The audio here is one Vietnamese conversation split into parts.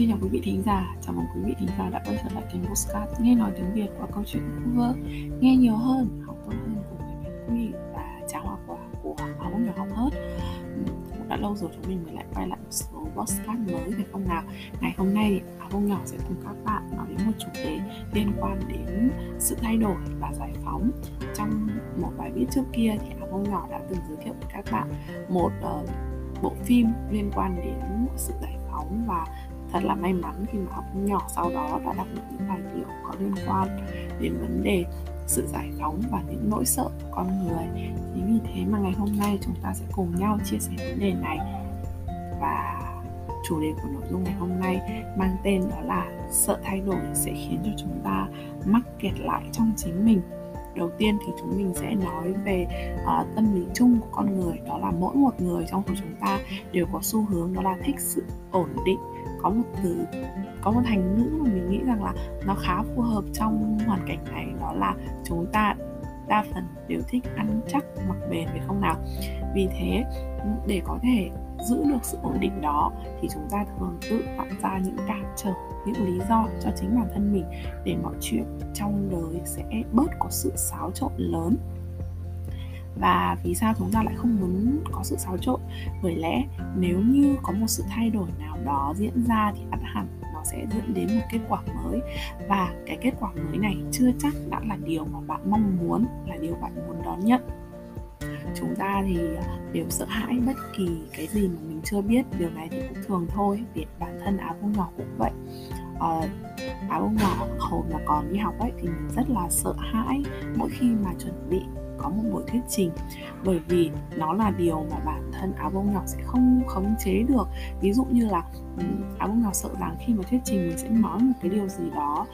Xin chào quý vị thính giả, chào mừng quý vị thính giả đã quay trở lại kênh Postcard Nghe nói tiếng Việt qua câu chuyện cover Nghe nhiều hơn, học tốt hơn của người Việt Quy và trà hoa quả của áo nhỏ học hết. Cũng đã lâu rồi chúng mình mới lại quay lại một số Postcard mới phải không nào. Ngày hôm nay áo nhỏ sẽ cùng các bạn nói đến một chủ đề liên quan đến sự thay đổi và giải phóng. Trong một bài viết trước kia thì áo nhỏ đã từng giới thiệu với các bạn một uh, bộ phim liên quan đến sự giải phóng và thật là may mắn khi mà học nhỏ sau đó đã đọc được những tài liệu có liên quan đến vấn đề sự giải phóng và những nỗi sợ của con người. Chính vì thế mà ngày hôm nay chúng ta sẽ cùng nhau chia sẻ vấn đề này. Và chủ đề của nội dung ngày hôm nay mang tên đó là sợ thay đổi sẽ khiến cho chúng ta mắc kẹt lại trong chính mình. Đầu tiên thì chúng mình sẽ nói về uh, tâm lý chung của con người đó là mỗi một người trong số chúng ta đều có xu hướng đó là thích sự ổn định có một từ, có một thành ngữ mà mình nghĩ rằng là nó khá phù hợp trong hoàn cảnh này, đó là chúng ta đa phần đều thích ăn chắc, mặc bền phải không nào? Vì thế, để có thể giữ được sự ổn định đó thì chúng ta thường tự tạo ra những cản trở, những lý do cho chính bản thân mình để mọi chuyện trong đời sẽ bớt có sự xáo trộn lớn và vì sao chúng ta lại không muốn có sự xáo trộn? Bởi lẽ nếu như có một sự thay đổi nào đó diễn ra thì ắt hẳn nó sẽ dẫn đến một kết quả mới. Và cái kết quả mới này chưa chắc đã là điều mà bạn mong muốn là điều bạn muốn đón nhận. Chúng ta thì à, đều sợ hãi bất kỳ cái gì mà mình chưa biết. Điều này thì cũng thường thôi vì bản thân áo bông nhỏ cũng vậy. Ờ, áo bông nhỏ hồi mà còn đi học ấy thì mình rất là sợ hãi mỗi khi mà chuẩn bị có một buổi thuyết trình. Bởi vì nó là điều mà bản thân áo bông ngọc sẽ không khống chế được. Ví dụ như là áo bông ngọc sợ rằng khi mà thuyết trình mình sẽ nói một cái điều gì đó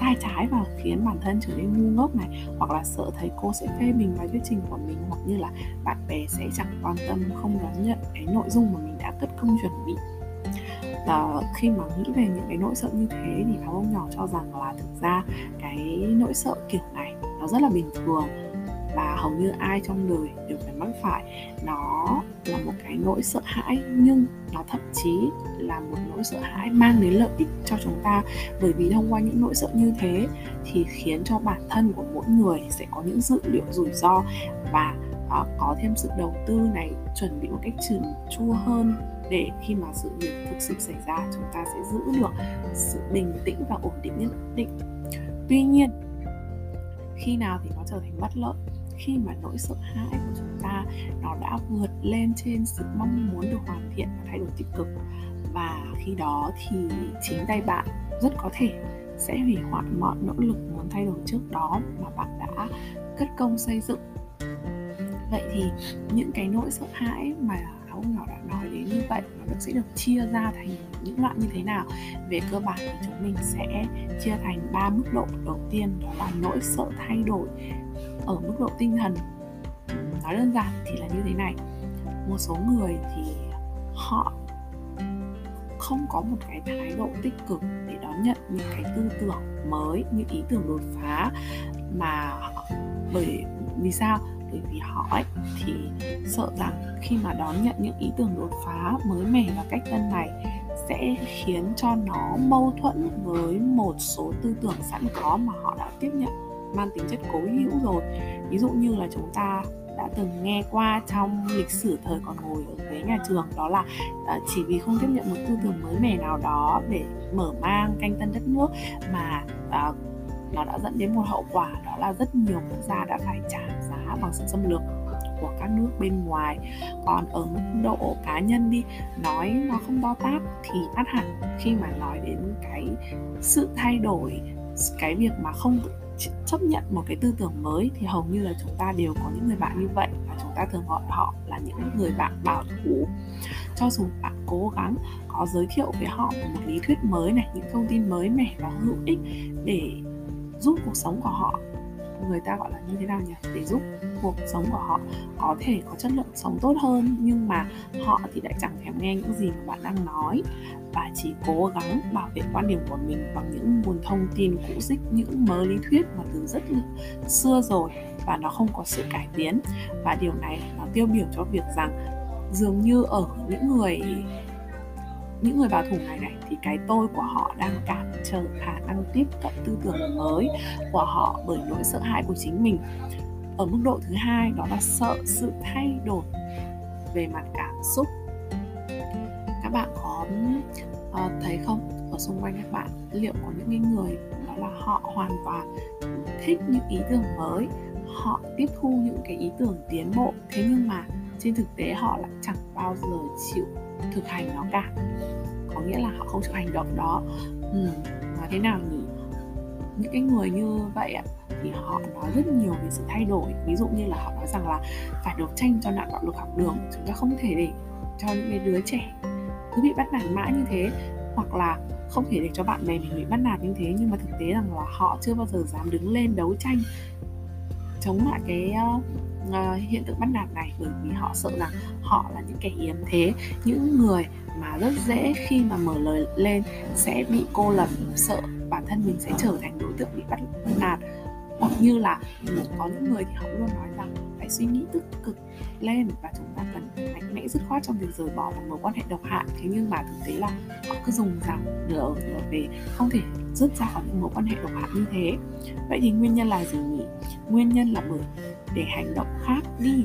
sai trái và khiến bản thân trở nên ngu ngốc này, hoặc là sợ thầy cô sẽ phê bình bài thuyết trình của mình, hoặc như là bạn bè sẽ chẳng quan tâm, không đón nhận cái nội dung mà mình đã cất công chuẩn bị. Và khi mà nghĩ về những cái nỗi sợ như thế thì áo bông nhỏ cho rằng là thực ra cái nỗi sợ kiểu này nó rất là bình thường và hầu như ai trong đời đều phải mắc phải. Nó là một cái nỗi sợ hãi nhưng nó thậm chí là một nỗi sợ hãi mang đến lợi ích cho chúng ta. Bởi vì thông qua những nỗi sợ như thế thì khiến cho bản thân của mỗi người sẽ có những dự liệu rủi ro và uh, có thêm sự đầu tư này chuẩn bị một cách chừng chua hơn để khi mà sự việc thực sự xảy ra chúng ta sẽ giữ được sự bình tĩnh và ổn định nhất định. Tuy nhiên khi nào thì nó trở thành bất lợi? Khi mà nỗi sợ hãi của chúng ta nó đã vượt lên trên sự mong muốn được hoàn thiện và thay đổi tích cực. Và khi đó thì chính tay bạn rất có thể sẽ hủy hoại mọi nỗ lực muốn thay đổi trước đó mà bạn đã cất công xây dựng. Vậy thì những cái nỗi sợ hãi mà áo nhỏ đã nói đến như vậy nó sẽ được chia ra thành những loại như thế nào? Về cơ bản thì chúng mình sẽ chia thành ba mức độ. Đầu tiên đó là nỗi sợ thay đổi ở mức độ tinh thần. Nói đơn giản thì là như thế này. Một số người thì họ không có một cái thái độ tích cực để đón nhận những cái tư tưởng mới, những ý tưởng đột phá mà bởi vì sao? Bởi vì họ ấy thì sợ rằng khi mà đón nhận những ý tưởng đột phá mới mẻ và cách tân này sẽ khiến cho nó mâu thuẫn với một số tư tưởng sẵn có mà họ đã tiếp nhận mang tính chất cố hữu rồi. Ví dụ như là chúng ta đã từng nghe qua trong lịch sử thời còn ngồi ở ghế nhà trường đó là uh, chỉ vì không tiếp nhận một tư tưởng mới mẻ nào đó để mở mang canh tân đất nước mà uh, nó đã dẫn đến một hậu quả đó là rất nhiều quốc gia đã phải trả giá bằng sự xâm lược của các nước bên ngoài. Còn ở mức độ cá nhân đi nói nó không to tát thì át hẳn khi mà nói đến cái sự thay đổi cái việc mà không chấp nhận một cái tư tưởng mới thì hầu như là chúng ta đều có những người bạn như vậy và chúng ta thường gọi họ là những người bạn bảo thủ. Cho dù bạn cố gắng có giới thiệu với họ một lý thuyết mới này, những thông tin mới mẻ và hữu ích để giúp cuộc sống của họ người ta gọi là như thế nào nhỉ? Để giúp cuộc sống của họ có thể có chất lượng sống tốt hơn. Nhưng mà họ thì lại chẳng thèm nghe những gì mà bạn đang nói. Và chỉ cố gắng bảo vệ quan điểm của mình bằng những nguồn thông tin cũ dích, những mớ lý thuyết mà từ rất xưa rồi và nó không có sự cải tiến. Và điều này nó tiêu biểu cho việc rằng dường như ở những người những người bảo thủ này này thì cái tôi của họ đang cản trở khả năng tiếp cận tư tưởng mới của họ bởi nỗi sợ hãi của chính mình. Ở mức độ thứ hai đó là sợ sự thay đổi về mặt cảm xúc. Các bạn có uh, thấy không? Ở xung quanh các bạn liệu có những cái người đó là họ hoàn toàn thích những ý tưởng mới họ tiếp thu những cái ý tưởng tiến bộ thế nhưng mà trên thực tế họ lại chẳng bao giờ chịu thực hành nó cả có nghĩa là họ không chịu hành động đó. Ừ, nói thế nào nhỉ? Những cái người như vậy ạ thì họ nói rất nhiều về sự thay đổi. Ví dụ như là họ nói rằng là phải đấu tranh cho nạn bạo lực học đường chúng ta không thể để cho những cái đứa trẻ cứ bị bắt nạt mãi như thế hoặc là không thể để cho bạn bè mình bị bắt nạt như thế. Nhưng mà thực tế rằng là họ chưa bao giờ dám đứng lên đấu tranh chống lại cái uh, hiện tượng bắt nạt này bởi vì họ sợ rằng họ là những kẻ yếm thế. Những người mà rất dễ khi mà mở lời lên sẽ bị cô lập sợ bản thân mình sẽ trở thành đối tượng bị bắt nạt. Hoặc như là có những người thì họ luôn nói rằng phải suy nghĩ tích cực lên và chúng ta cần mạnh mẽ dứt khoát trong việc rời bỏ một mối quan hệ độc hại. Thế nhưng mà thực tế là họ cứ dùng rằng nửa ở nửa về không thể dứt ra khỏi những mối quan hệ độc hại như thế. Vậy thì nguyên nhân là gì nhỉ? Nguyên nhân là bởi để hành động khác đi.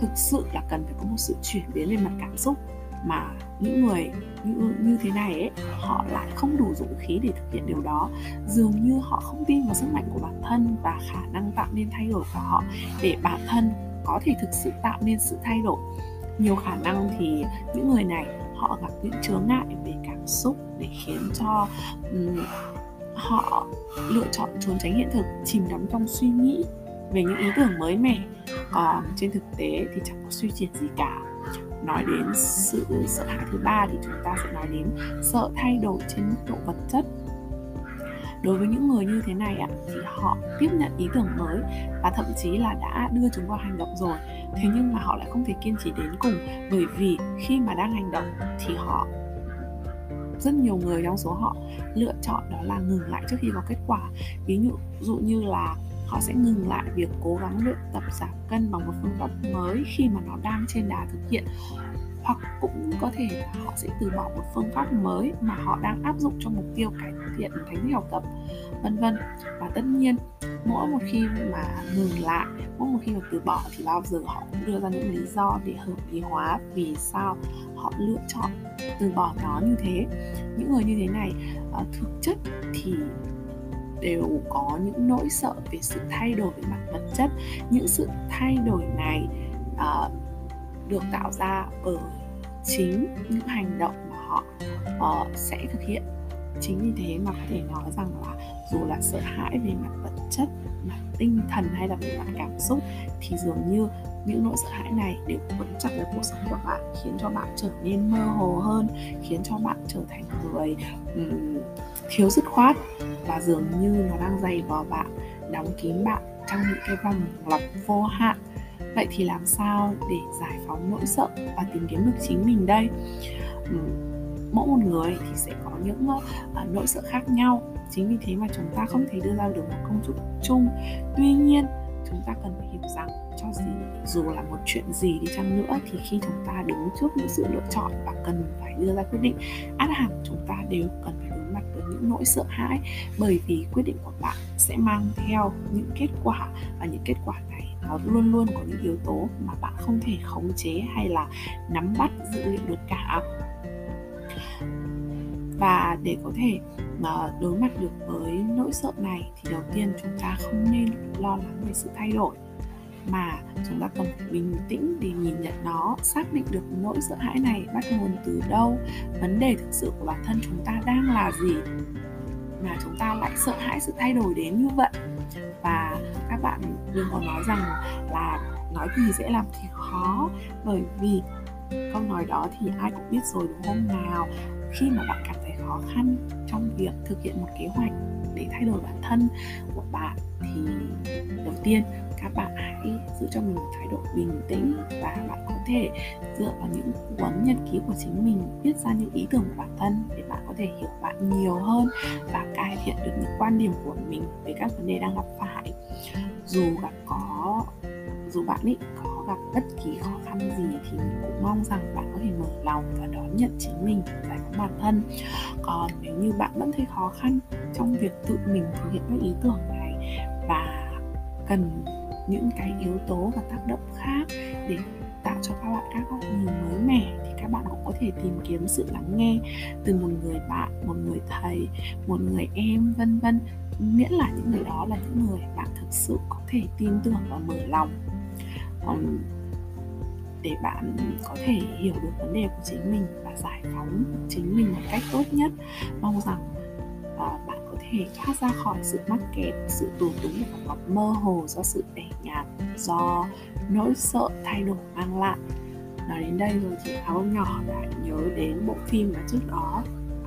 Thực sự là cần phải có một sự chuyển biến về mặt cảm xúc mà những người như, như thế này ấy họ lại không đủ dũng khí để thực hiện điều đó. Dường như họ không tin vào sức mạnh của bản thân và khả năng tạo nên thay đổi của họ để bản thân có thể thực sự tạo nên sự thay đổi. Nhiều khả năng thì những người này họ gặp những chướng ngại về cảm xúc để khiến cho um, họ lựa chọn trốn tránh hiện thực chìm đắm trong suy nghĩ về những ý tưởng mới mẻ. Còn trên thực tế thì chẳng có suy triển gì cả. Nói đến sự sợ hãi thứ ba thì chúng ta sẽ nói đến sợ thay đổi trên mức độ vật chất. Đối với những người như thế này ạ, thì họ tiếp nhận ý tưởng mới và thậm chí là đã đưa chúng vào hành động rồi. Thế nhưng mà họ lại không thể kiên trì đến cùng, bởi vì khi mà đang hành động thì họ, rất nhiều người trong số họ lựa chọn đó là ngừng lại trước khi có kết quả. Ví dụ dụ như là họ sẽ ngừng lại việc cố gắng luyện tập, giảm cân bằng một phương pháp mới khi mà nó đang trên đà thực hiện. Hoặc cũng có thể là họ sẽ từ bỏ một phương pháp mới mà họ đang áp dụng cho mục tiêu cải thiện thành tích học tập, vân vân. Và tất nhiên, mỗi một khi mà ngừng lại, mỗi một khi mà từ bỏ thì bao giờ họ cũng đưa ra những lý do để hợp lý hóa vì sao họ lựa chọn từ bỏ nó như thế. Những người như thế này ờ, thực chất thì đều có những nỗi sợ về sự thay đổi về mặt vật chất. Những sự thay đổi này uh, được tạo ra bởi chính những hành động mà họ uh, sẽ thực hiện chính vì thế mà có thể nói rằng là dù là sợ hãi về mặt vật chất mặt tinh thần hay là về mặt cảm xúc thì dường như những nỗi sợ hãi này đều quấn chặt vào cuộc sống của bạn khiến cho bạn trở nên mơ hồ hơn khiến cho bạn trở thành người um, thiếu dứt khoát và dường như nó đang dày vò bạn đóng kín bạn trong những cái vòng lặp vô hạn. Vậy thì làm sao để giải phóng nỗi sợ và tìm kiếm được chính mình đây? Mỗi một người thì sẽ có những uh, nỗi sợ khác nhau. Chính vì thế mà chúng ta không thể đưa ra được một công thức chung. Tuy nhiên chúng ta cần phải hiểu rằng cho gì dù là một chuyện gì đi chăng nữa thì khi chúng ta đứng trước những sự lựa chọn và cần phải đưa ra quyết định át hẳn chúng ta đều cần phải đối mặt với những nỗi sợ hãi. Bởi vì quyết định của bạn sẽ mang theo những kết quả và những kết quả này nó luôn luôn có những yếu tố mà bạn không thể khống chế hay là nắm bắt dữ liệu được cả và để có thể đối mặt được với nỗi sợ này thì đầu tiên chúng ta không nên lo lắng về sự thay đổi, mà chúng ta cần phải bình tĩnh để nhìn nhận nó, xác định được nỗi sợ hãi này bắt nguồn từ đâu, vấn đề thực sự của bản thân chúng ta đang là gì, mà chúng ta lại sợ hãi sự thay đổi đến như vậy. Và các bạn đừng có nói rằng là nói thì dễ làm thì khó, bởi vì câu nói đó thì ai cũng biết rồi, đúng không? Nào, khi mà bạn cảm khó khăn trong việc thực hiện một kế hoạch để thay đổi bản thân của bạn thì đầu tiên, các bạn hãy giữ cho mình một thái độ bình tĩnh và bạn có thể dựa vào những cuốn nhật ký của chính mình viết ra những ý tưởng của bản thân để bạn có thể hiểu bạn nhiều hơn và cải thiện được những quan điểm của mình về các vấn đề đang gặp phải. Dù gặp có, dù bạn ấy có gặp bất kỳ khó khăn gì thì mình cũng mong rằng bạn có thể mở lòng và đón nhận chính mình giải phóng bản thân. Còn nếu như bạn vẫn thấy khó khăn trong việc tự mình thực hiện các ý tưởng này và cần những cái yếu tố và tác động khác để tạo cho các bạn các góc nhìn mới mẻ thì các bạn cũng có thể tìm kiếm sự lắng nghe từ một người bạn, một người thầy, một người em, vân vân. Miễn là những người đó là những người bạn thực sự có thể tin tưởng và mở lòng um, để bạn có thể hiểu được vấn đề của chính mình và giải phóng chính mình một cách tốt nhất mong rằng uh, bạn có thể thoát ra khỏi sự mắc kẹt sự tù túng và mơ hồ do sự tẻ nhạt do nỗi sợ thay đổi mang lại. Nói đến đây rồi thì áo nhỏ đã nhớ đến bộ phim mà trước đó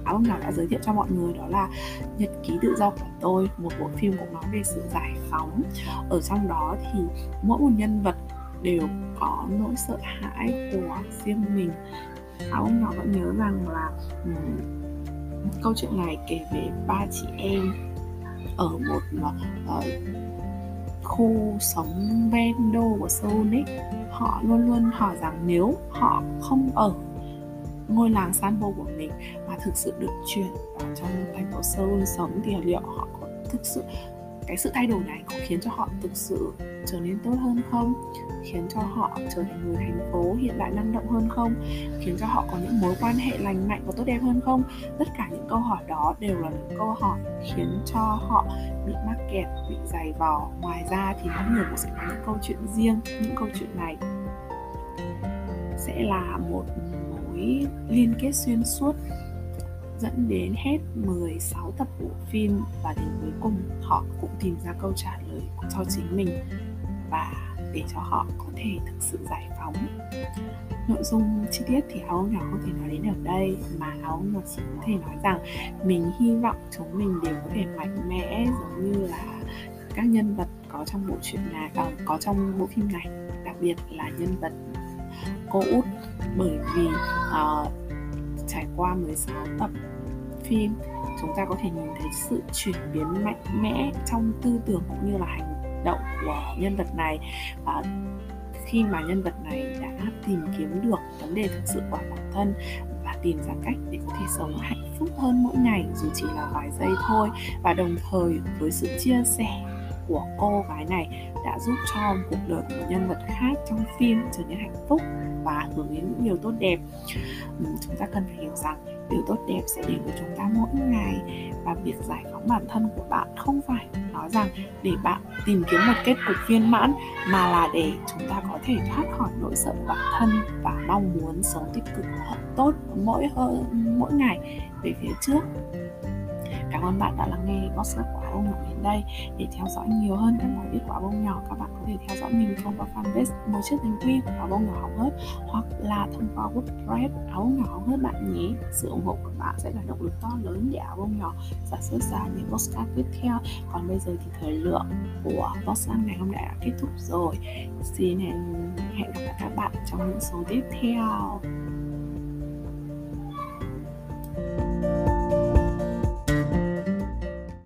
áo nhỏ đã giới thiệu cho mọi người đó là nhật ký tự do của tôi một bộ phim cũng nói về sự giải phóng. Ở trong đó thì mỗi một nhân vật đều có nỗi sợ hãi của riêng mình. À, Áo nhỏ vẫn nhớ rằng là um, câu chuyện này kể về ba chị em ở một uh, khu sống ven đô của Seoul ấy. Họ luôn luôn hỏi rằng nếu họ không ở ngôi làng Sanbo của mình mà thực sự được chuyển vào trong thành phố Seoul sống thì liệu họ có thực sự cái sự thay đổi này có khiến cho họ thực sự trở nên tốt hơn không? Khiến cho họ trở thành người thành phố hiện đại năng động hơn không? Khiến cho họ có những mối quan hệ lành mạnh và tốt đẹp hơn không? Tất cả những câu hỏi đó đều là những câu hỏi khiến cho họ bị mắc kẹt, bị dày vò. Ngoài ra thì mỗi người cũng sẽ có những câu chuyện riêng, những câu chuyện này sẽ là một mối liên kết xuyên suốt dẫn đến hết 16 tập bộ phim và đến cuối cùng họ cũng tìm ra câu trả lời cho chính mình và để cho họ có thể thực sự giải phóng. Nội dung chi tiết thì áo nhỏ không thể nói đến ở đây mà áo nhỏ chỉ có thể nói rằng mình hy vọng chúng mình đều có thể mạnh mẽ giống như là các nhân vật có trong bộ truyện này à, có trong bộ phim này đặc biệt là nhân vật cô út. Bởi vì uh, trải qua 16 tập phim, chúng ta có thể nhìn thấy sự chuyển biến mạnh mẽ trong tư tưởng cũng như là hành động của nhân vật này. Và khi mà nhân vật này đã tìm kiếm được vấn đề thực sự của bản thân và tìm ra cách để có thể sống hạnh phúc hơn mỗi ngày, dù chỉ là vài giây thôi, và đồng thời với sự chia sẻ của cô gái này đã giúp cho cuộc đời của một nhân vật khác trong phim trở nên hạnh phúc và hướng đến những điều tốt đẹp. Ừ, chúng ta cần phải hiểu rằng điều tốt đẹp sẽ đến với chúng ta mỗi ngày và việc giải phóng bản thân của bạn không phải nói rằng để bạn tìm kiếm một kết cục viên mãn mà là để chúng ta có thể thoát khỏi nỗi sợ của bản thân và mong muốn sống tích cực tốt mỗi hơn, mỗi ngày về phía trước. Cảm ơn bạn đã lắng nghe podcast của Bông Nhỏ đến đây để theo dõi nhiều hơn các bài viết của Bông Nhỏ. Các bạn có thể theo dõi mình thông qua fanpage một chiếc thành quy của Áo Bông Nhỏ học hết hoặc là thông qua WordPress Áo Bông Nhỏ học hết bạn nhé. Sự ủng hộ của bạn sẽ là động lực to lớn để Áo Bông Nhỏ sản xuất ra những podcast tiếp theo. Còn bây giờ thì thời lượng của podcast ngày hôm nay đã kết thúc rồi. Xin hẹn gặp lại các bạn trong những số tiếp theo.